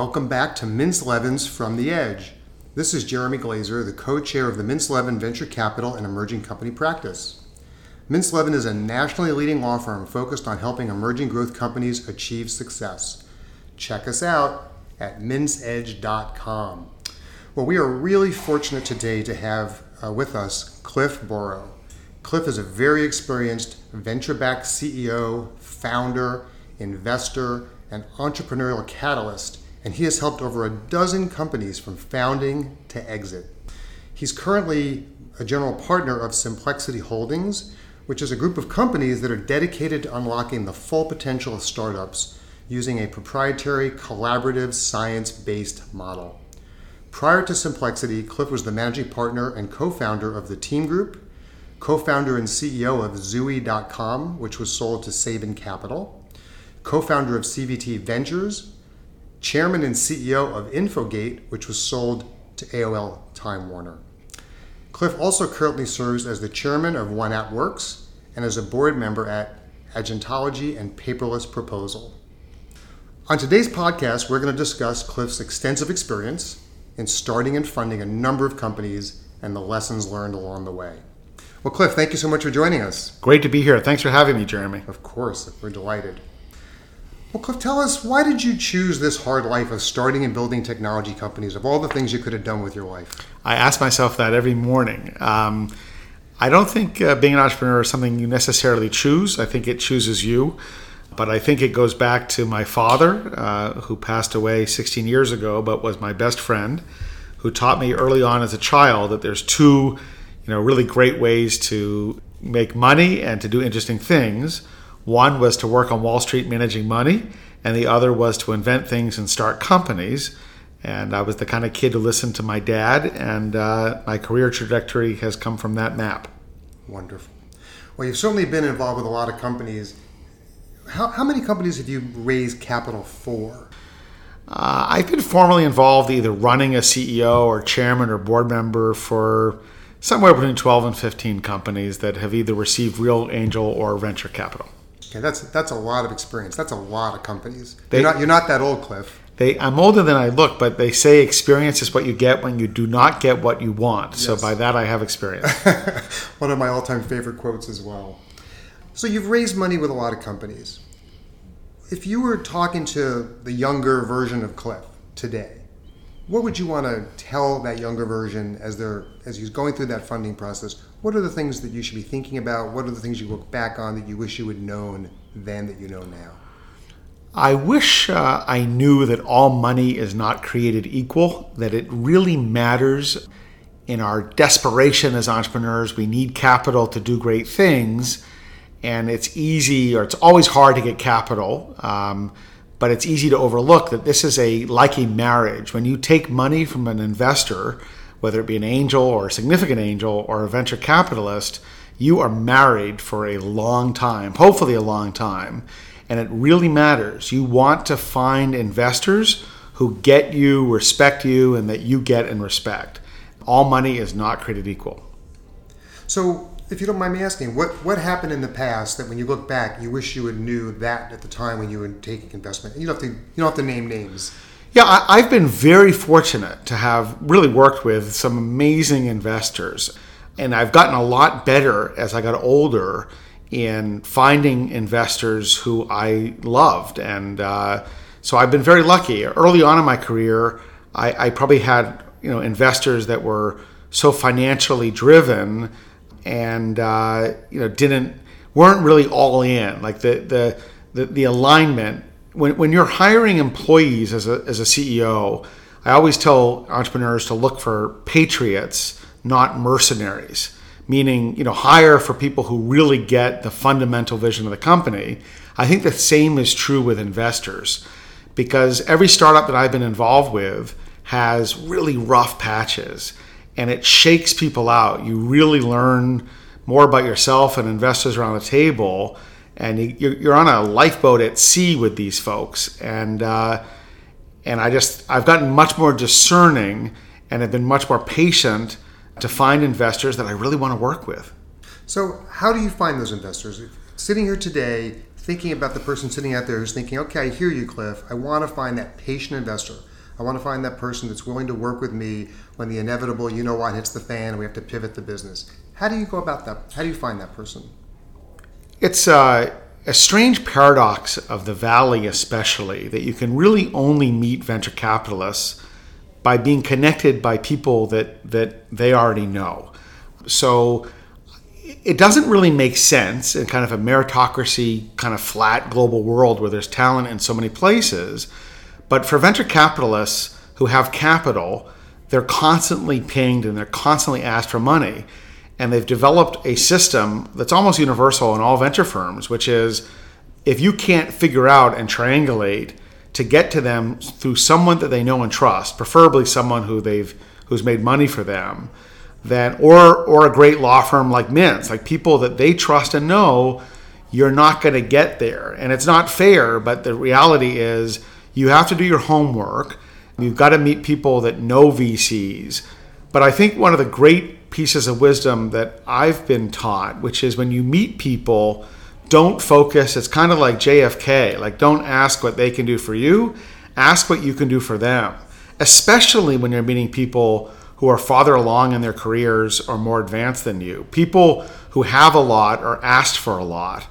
Welcome back to Mintz Levins from the Edge. This is Jeremy Glazer, the co chair of the Mintz Levin Venture Capital and Emerging Company Practice. Mintz Levin is a nationally leading law firm focused on helping emerging growth companies achieve success. Check us out at mintzedge.com. Well, we are really fortunate today to have uh, with us Cliff Boro. Cliff is a very experienced venture backed CEO, founder, investor, and entrepreneurial catalyst, and he has helped over a dozen companies from founding to exit. He's currently a general partner of Simplexity Holdings, which is a group of companies that are dedicated to unlocking the full potential of startups using a proprietary collaborative science based model. Prior to Simplexity, Cliff was the managing partner and co founder of the Team Group, co founder and CEO of Zooey.com, which was sold to Saban Capital, co founder of CVT Ventures, chairman and CEO of Infogate, which was sold to AOL Time Warner. Cliff also currently serves as the chairman of One App Works and as a board member at Agentology and Paperless Proposal. On today's podcast, we're going to discuss Cliff's extensive experience in starting and funding a number of companies and the lessons learned along the way. Well, Cliff, thank you so much for joining us. Great to be here. Thanks for having me, Jeremy. Of course, we're delighted. Well, Cliff, tell us why did you choose this hard life of starting and building technology companies of all the things you could have done with your life? I ask myself that every morning. Um, I don't think uh, being an entrepreneur is something you necessarily choose. I think it chooses you. But I think it goes back to my father, uh, who passed away 16 years ago, but was my best friend, who taught me early on as a child that there's two, you know, really great ways to make money and to do interesting things. One was to work on Wall Street managing money, and the other was to invent things and start companies. And I was the kind of kid to listen to my dad, and uh, my career trajectory has come from that map. Wonderful. Well, you've certainly been involved with a lot of companies. How, how many companies have you raised capital for? Uh, I've been formally involved either running a CEO or chairman or board member for somewhere between 12 and 15 companies that have either received real angel or venture capital. Okay, that's that's a lot of experience. That's a lot of companies. They, you're not you're not that old, Cliff. They, I'm older than I look, but they say experience is what you get when you do not get what you want. Yes. So by that, I have experience. One of my all-time favorite quotes as well. So you've raised money with a lot of companies. If you were talking to the younger version of Cliff today, what would you want to tell that younger version as they're as he's going through that funding process? What are the things that you should be thinking about? What are the things you look back on that you wish you had known then that you know now? I wish uh, I knew that all money is not created equal, that it really matters in our desperation as entrepreneurs. We need capital to do great things, and it's easy or it's always hard to get capital. Um, but it's easy to overlook that this is a like a marriage. When you take money from an investor, whether it be an angel or a significant angel or a venture capitalist, you are married for a long time, hopefully a long time. And it really matters. You want to find investors who get you, respect you, and that you get and respect. All money is not created equal. So, if you don't mind me asking, what, what happened in the past that when you look back, you wish you had knew that at the time when you were taking investment? You don't have to, you don't have to name names. Yeah, I, have been very fortunate to have really worked with some amazing investors. And I've gotten a lot better as I got older in finding investors who I loved. And uh, so I've been very lucky. Early on in my career, I, I probably had you know investors that were so financially driven and uh, you know didn't weren't really all in. Like the the the, the alignment when when you're hiring employees as a as a CEO, I always tell entrepreneurs to look for patriots, not mercenaries. Meaning, you know, hire for people who really get the fundamental vision of the company. I think the same is true with investors because every startup that I've been involved with has really rough patches and it shakes people out. You really learn more about yourself and investors around the table, and you're on a lifeboat at sea with these folks. And uh, and I just I've gotten much more discerning and have been much more patient to find investors that I really want to work with. So, how do you find those investors? Sitting here today, thinking about the person sitting out there who's thinking, okay, I hear you, Cliff. I want to find that patient investor. I want to find that person that's willing to work with me when the inevitable, you know what, hits the fan and we have to pivot the business. How do you go about that? How do you find that person? It's uh, a strange paradox of the Valley, especially, that you can really only meet venture capitalists by being connected by people that, that they already know. So it doesn't really make sense in kind of a meritocracy, kind of flat global world where there's talent in so many places. But for venture capitalists who have capital, they're constantly pinged and they're constantly asked for money. And they've developed a system that's almost universal in all venture firms, which is if you can't figure out and triangulate to get to them through someone that they know and trust, preferably someone who they've who's made money for them, then or or a great law firm like Mintz, like people that they trust and know, you're not going to get there. And it's not fair, but the reality is you have to do your homework. You've got to meet people that know VCs. But I think one of the great pieces of wisdom that I've been taught, which is when you meet people don't focus. It's kind of like JFK. Like, don't ask what they can do for you, ask what you can do for them, especially when you're meeting people who are farther along in their careers or more advanced than you. People who have a lot are asked for a lot.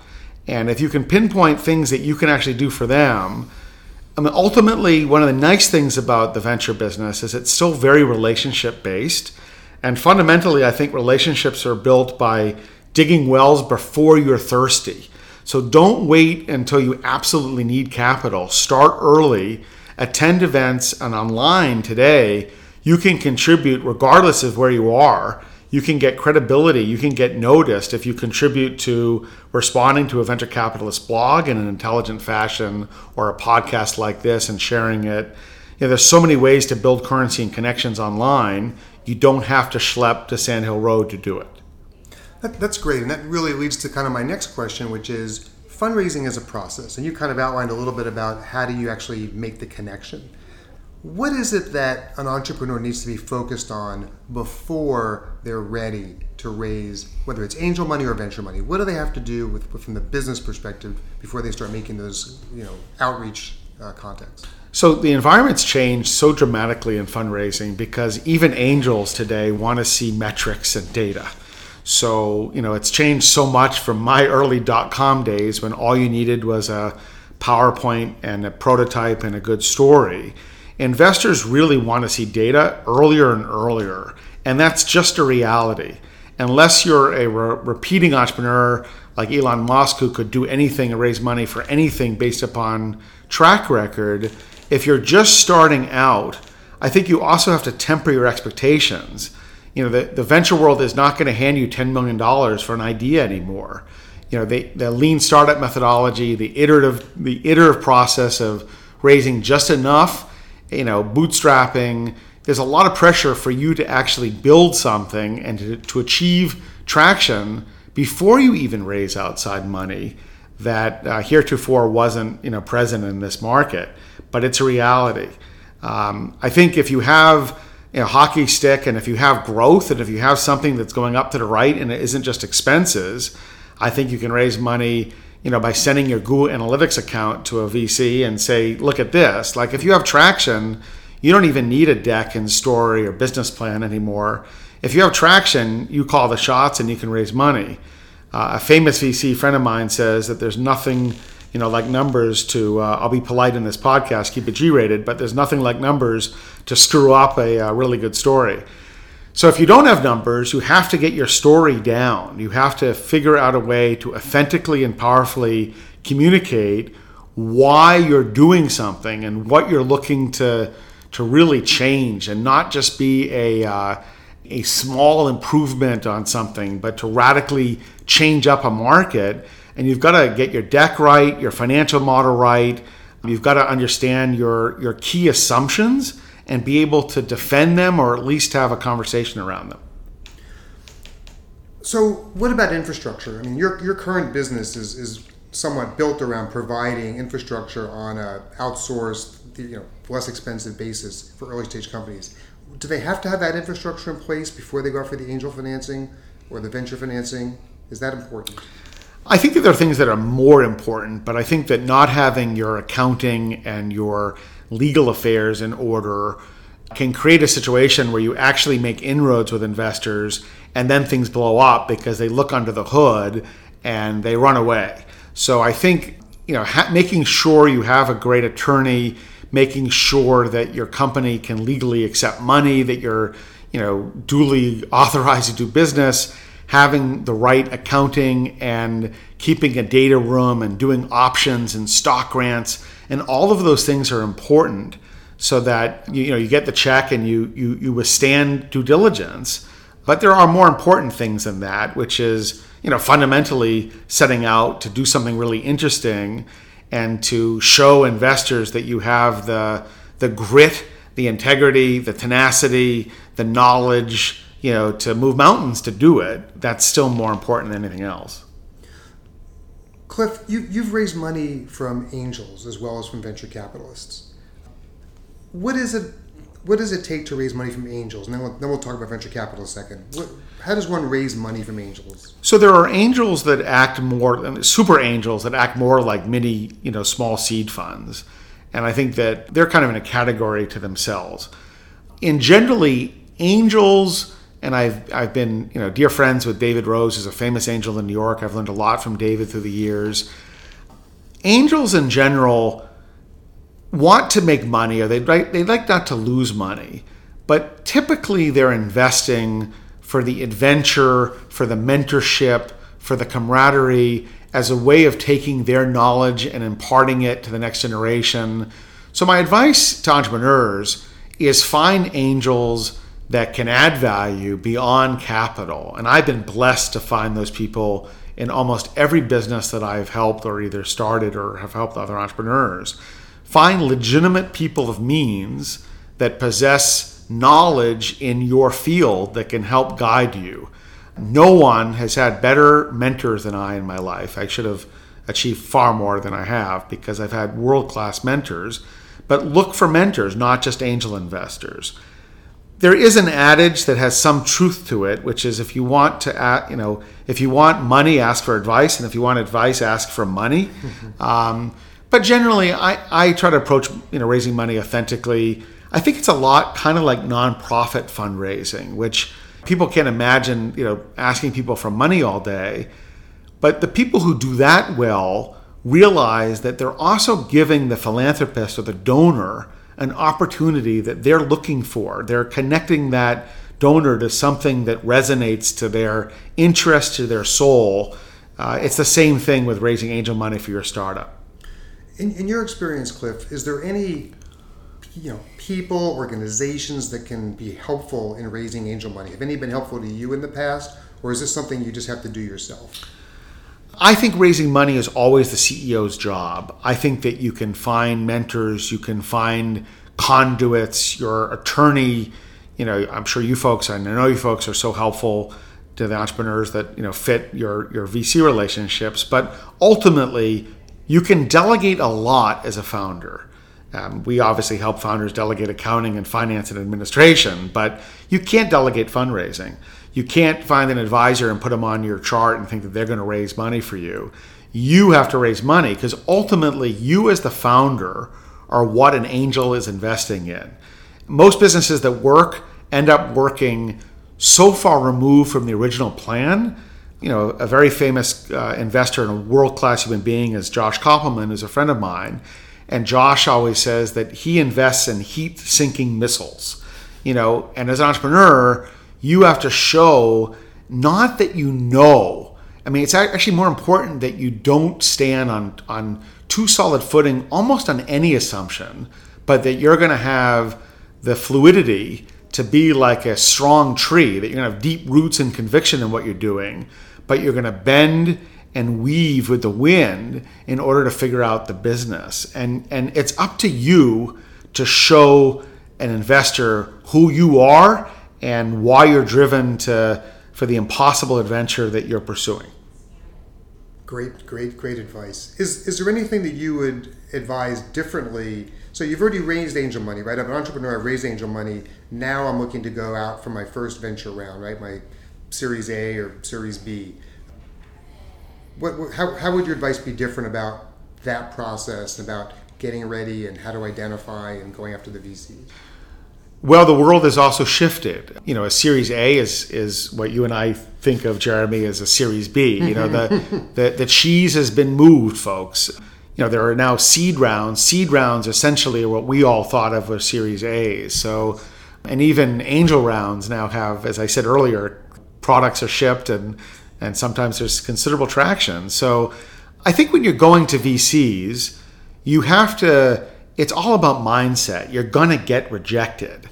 And if you can pinpoint things that you can actually do for them, I mean, ultimately, one of the nice things about the venture business is it's still very relationship based. And fundamentally, I think relationships are built by digging wells before you're thirsty. So don't wait until you absolutely need capital. Start early, attend events, and online today, you can contribute regardless of where you are. You can get credibility, you can get noticed if you contribute to responding to a venture capitalist blog in an intelligent fashion or a podcast like this and sharing it. You know, there's so many ways to build currency and connections online. You don't have to schlep to Sand Hill Road to do it. That, that's great. And that really leads to kind of my next question, which is fundraising is a process. And you kind of outlined a little bit about how do you actually make the connection. What is it that an entrepreneur needs to be focused on before they're ready to raise, whether it's angel money or venture money? What do they have to do with, from the business perspective before they start making those, you know, outreach uh, contacts? So the environment's changed so dramatically in fundraising because even angels today want to see metrics and data. So, you know, it's changed so much from my early dot com days when all you needed was a PowerPoint and a prototype and a good story. Investors really want to see data earlier and earlier, and that's just a reality. Unless you're a re- repeating entrepreneur like Elon Musk, who could do anything and raise money for anything based upon track record, if you're just starting out, I think you also have to temper your expectations you know, the, the venture world is not going to hand you $10 million for an idea anymore. You know, they, the lean startup methodology, the iterative, the iterative process of raising just enough, you know, bootstrapping, there's a lot of pressure for you to actually build something and to, to achieve traction before you even raise outside money that uh, heretofore wasn't you know present in this market, but it's a reality. Um, I think if you have you know, hockey stick, and if you have growth, and if you have something that's going up to the right, and it isn't just expenses, I think you can raise money. You know, by sending your Google Analytics account to a VC and say, "Look at this." Like, if you have traction, you don't even need a deck and story or business plan anymore. If you have traction, you call the shots and you can raise money. Uh, a famous VC friend of mine says that there's nothing you know, like numbers to, uh, I'll be polite in this podcast, keep it G rated, but there's nothing like numbers to screw up a, a, uh, really good story. So if you don't have numbers, you have to get your story down. You have to figure out a way to authentically and powerfully communicate why you're doing something and what you're looking to, to really change and not just be a, uh, a small improvement on something, but to radically change up a market and you've got to get your deck right, your financial model right. You've got to understand your your key assumptions and be able to defend them or at least have a conversation around them. So, what about infrastructure? I mean, your your current business is is somewhat built around providing infrastructure on a outsourced, you know, less expensive basis for early stage companies. Do they have to have that infrastructure in place before they go for the angel financing or the venture financing? Is that important? I think that there are things that are more important, but I think that not having your accounting and your legal affairs in order can create a situation where you actually make inroads with investors and then things blow up because they look under the hood and they run away. So I think you know ha- making sure you have a great attorney, making sure that your company can legally accept money, that you're you know duly authorized to do business, having the right accounting and keeping a data room and doing options and stock grants and all of those things are important so that you know you get the check and you you you withstand due diligence. But there are more important things than that, which is you know fundamentally setting out to do something really interesting and to show investors that you have the the grit, the integrity, the tenacity, the knowledge, you know, to move mountains to do it. That's still more important than anything else. Cliff, you, you've raised money from angels as well as from venture capitalists what is it? What does it take to raise money from angels? And then we'll, then we'll talk about venture capital a second. What, how does one raise money from angels? So there are angels that act more, super angels that act more like mini, you know, small seed funds, and I think that they're kind of in a category to themselves. In generally, angels, and I've I've been you know dear friends with David Rose, who's a famous angel in New York. I've learned a lot from David through the years. Angels in general want to make money or they'd like, they'd like not to lose money, but typically they're investing for the adventure, for the mentorship, for the camaraderie as a way of taking their knowledge and imparting it to the next generation. So, my advice to entrepreneurs is find angels that can add value beyond capital. And I've been blessed to find those people in almost every business that I've helped or either started or have helped other entrepreneurs. Find legitimate people of means that possess knowledge in your field that can help guide you. No one has had better mentors than I in my life. I should have achieved far more than I have because I've had world class mentors. But look for mentors, not just angel investors. There is an adage that has some truth to it, which is if you want to, you know, if you want money, ask for advice, and if you want advice, ask for money. um, but generally, I, I try to approach you know raising money authentically. I think it's a lot kind of like nonprofit fundraising, which people can't imagine you know asking people for money all day. But the people who do that well realize that they're also giving the philanthropist or the donor an opportunity that they're looking for. They're connecting that donor to something that resonates to their interest, to their soul. Uh, it's the same thing with raising angel money for your startup. In, in your experience, Cliff, is there any you know people, organizations that can be helpful in raising angel money? Have any been helpful to you in the past, or is this something you just have to do yourself? I think raising money is always the CEO's job. I think that you can find mentors, you can find conduits, your attorney. You know, I'm sure you folks, and I know you folks are so helpful to the entrepreneurs that you know fit your your VC relationships. But ultimately, you can delegate a lot as a founder. Um, we obviously help founders delegate accounting and finance and administration, but you can't delegate fundraising. You can't find an advisor and put them on your chart and think that they're going to raise money for you. You have to raise money because ultimately, you as the founder are what an angel is investing in. Most businesses that work end up working so far removed from the original plan you know, a very famous uh, investor and a world class human being is Josh Kopelman, who's a friend of mine. And Josh always says that he invests in heat sinking missiles. You know, and as an entrepreneur, you have to show not that you know. I mean, it's actually more important that you don't stand on on too solid footing, almost on any assumption, but that you're going to have the fluidity to be like a strong tree, that you're going to have deep roots and conviction in what you're doing, but you're going to bend and weave with the wind in order to figure out the business. And and it's up to you to show an investor who you are and why you're driven to for the impossible adventure that you're pursuing. Great, great, great advice. Is is there anything that you would advise differently? So you've already raised angel money, right? I'm an entrepreneur. I've raised angel money. Now I'm looking to go out for my first venture round, right? My Series A or Series B. what, how, how would your advice be different about that process, and about getting ready and how to identify and going after the VCs? Well, the world has also shifted. You know, a Series A is is what you and I think of, Jeremy, as a Series B. You know, the, mm-hmm. the the cheese has been moved, folks. You know, there are now seed rounds. Seed rounds essentially are what we all thought of as Series A's. So, and even angel rounds now have, as I said earlier, products are shipped and and sometimes there's considerable traction. So, I think when you're going to VCs, you have to it's all about mindset. You're going to get rejected.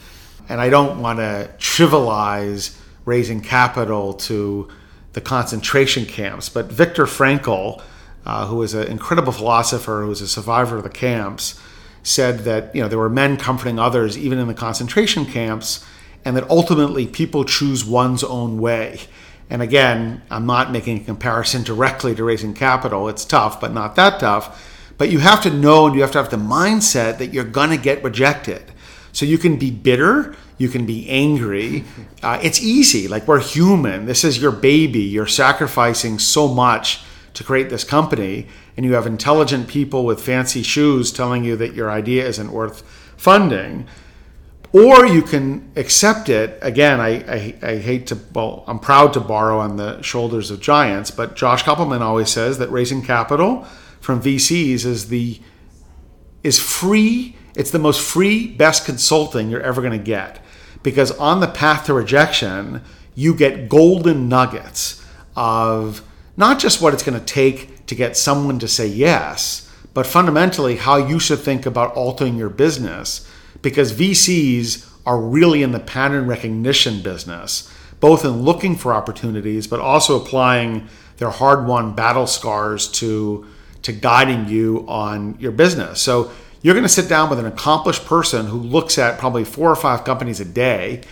And I don't want to trivialize raising capital to the concentration camps, but Viktor Frankl, uh, who was an incredible philosopher who was a survivor of the camps, said that you know there were men comforting others even in the concentration camps, and that ultimately people choose one's own way. And again, I'm not making a comparison directly to raising capital. It's tough, but not that tough. But you have to know and you have to have the mindset that you're going to get rejected. So you can be bitter, you can be angry. Uh, it's easy. Like we're human. This is your baby. You're sacrificing so much to create this company, and you have intelligent people with fancy shoes telling you that your idea isn't worth funding. Or you can accept it. Again, I, I, I hate to, well, I'm proud to borrow on the shoulders of giants, but Josh Kopelman always says that raising capital from VCs is the is free. It's the most free, best consulting you're ever going to get because on the path to rejection, you get golden nuggets of not just what it's going to take to get someone to say yes, but fundamentally how you should think about altering your business because VCs are really in the pattern recognition business, both in looking for opportunities, but also applying their hard won battle scars to to guiding you on your business. So you're going to sit down with an accomplished person who looks at probably four or five companies a day,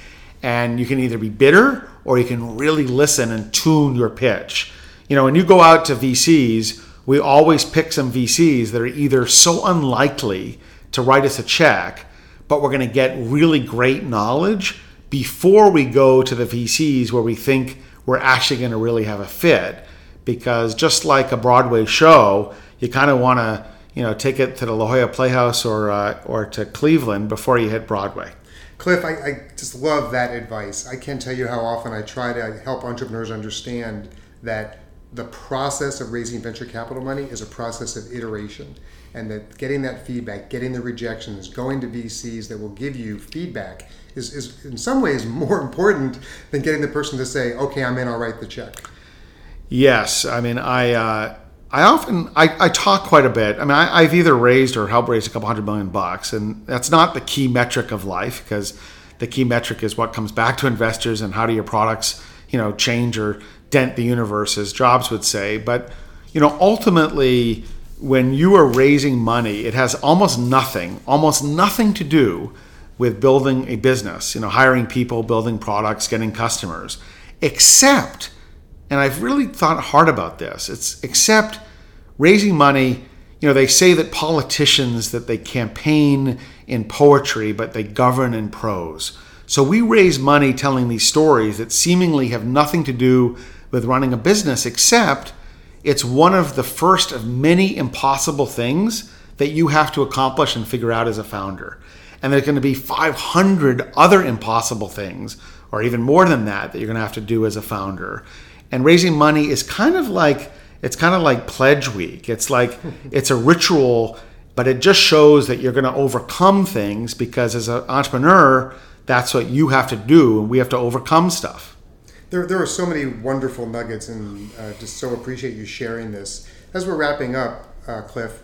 and you can either be bitter or you can really listen and tune your pitch. You know, when you go out to VCs, we always pick some VCs that are either so unlikely to write us a check, but we're going to get really great knowledge before we go to the VCs where we think we're actually going to really have a fit because just like a Broadway show, you kind of want to you know take it to the La Jolla Playhouse or uh, or to Cleveland before you hit Broadway. Cliff, I, I just love that advice. I can't tell you how often I try to help entrepreneurs understand that the process of raising venture capital money is a process of iteration and that getting that feedback getting the rejections going to vcs that will give you feedback is, is in some ways more important than getting the person to say okay i'm in i'll write the check Yes, I mean, I uh, I often I, I talk quite a bit. I mean, I, have either raised or helped raise a couple hundred million bucks, and that's not the key metric of life because the key metric is what comes back to investors and how do your products, you know, change or dent the universe, as Jobs would say. But you know, ultimately, when you are raising money, it has almost nothing, almost nothing to do with building a business. You know, hiring people, building products, getting customers, except and I've really thought hard about this. It's except raising money, you know, they say that politicians that they campaign in poetry, but they govern in prose. So we raise money telling these stories that seemingly have nothing to do with running a business, except it's one of the first of many impossible things that you have to accomplish and figure out as a founder. And there's going to be 500 other impossible things, or even more than that, that you're going to have to do as a founder and raising money is kind of like it's kind of like pledge week. It's like it's a ritual but it just shows that you're going to overcome things because as an entrepreneur that's what you have to do and we have to overcome stuff. There, there are so many wonderful nuggets and uh, just so appreciate you sharing this. As we're wrapping up uh, cliff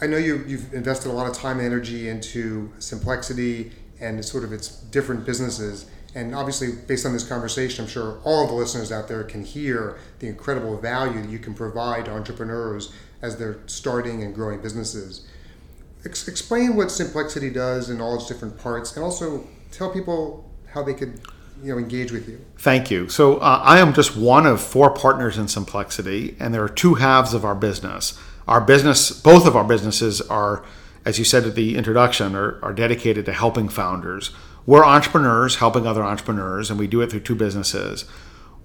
i know you, you've invested a lot of time and energy into simplexity and sort of its different businesses and obviously, based on this conversation, I'm sure all of the listeners out there can hear the incredible value that you can provide entrepreneurs as they're starting and growing businesses. Ex- explain what Simplexity does in all its different parts, and also tell people how they could you know engage with you. Thank you. So uh, i am just one of four partners in simplexity and there are two halves of our business. Our business both of our businesses are as you said at the introduction are, are dedicated to helping founders we're entrepreneurs helping other entrepreneurs, and we do it through two businesses.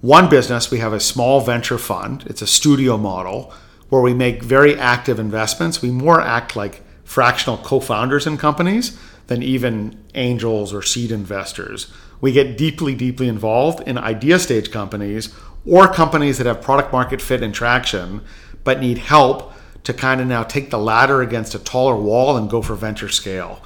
One business, we have a small venture fund. It's a studio model where we make very active investments. We more act like fractional co founders in companies than even angels or seed investors. We get deeply, deeply involved in idea stage companies or companies that have product market fit and traction but need help to kind of now take the ladder against a taller wall and go for venture scale.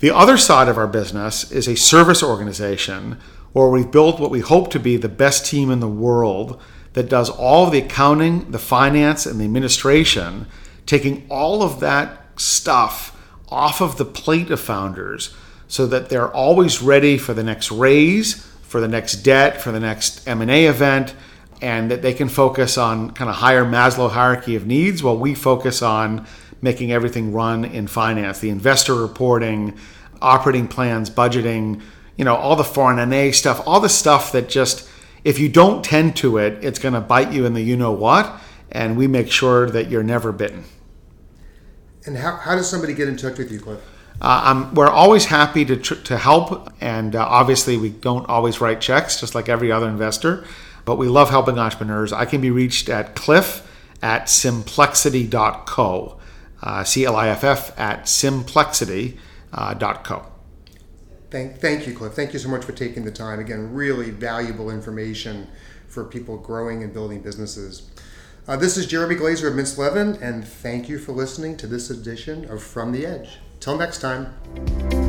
The other side of our business is a service organization where we've built what we hope to be the best team in the world that does all of the accounting, the finance, and the administration, taking all of that stuff off of the plate of founders so that they're always ready for the next raise, for the next debt, for the next M&A event, and that they can focus on kind of higher Maslow hierarchy of needs while we focus on making everything run in finance, the investor reporting, operating plans, budgeting, you know, all the foreign NA stuff, all the stuff that just if you don't tend to it, it's going to bite you in the you know what, and we make sure that you're never bitten. And how, how does somebody get in touch with you, Cliff? Uh, we're always happy to, tr- to help, and uh, obviously, we don't always write checks, just like every other investor, but we love helping entrepreneurs. I can be reached at cliff at simplexity.co, uh, C L I F F at simplexity.co. Uh, thank, thank you, Cliff. Thank you so much for taking the time. Again, really valuable information for people growing and building businesses. Uh, this is Jeremy Glazer of Mintz Levin, and thank you for listening to this edition of From the Edge. Till next time.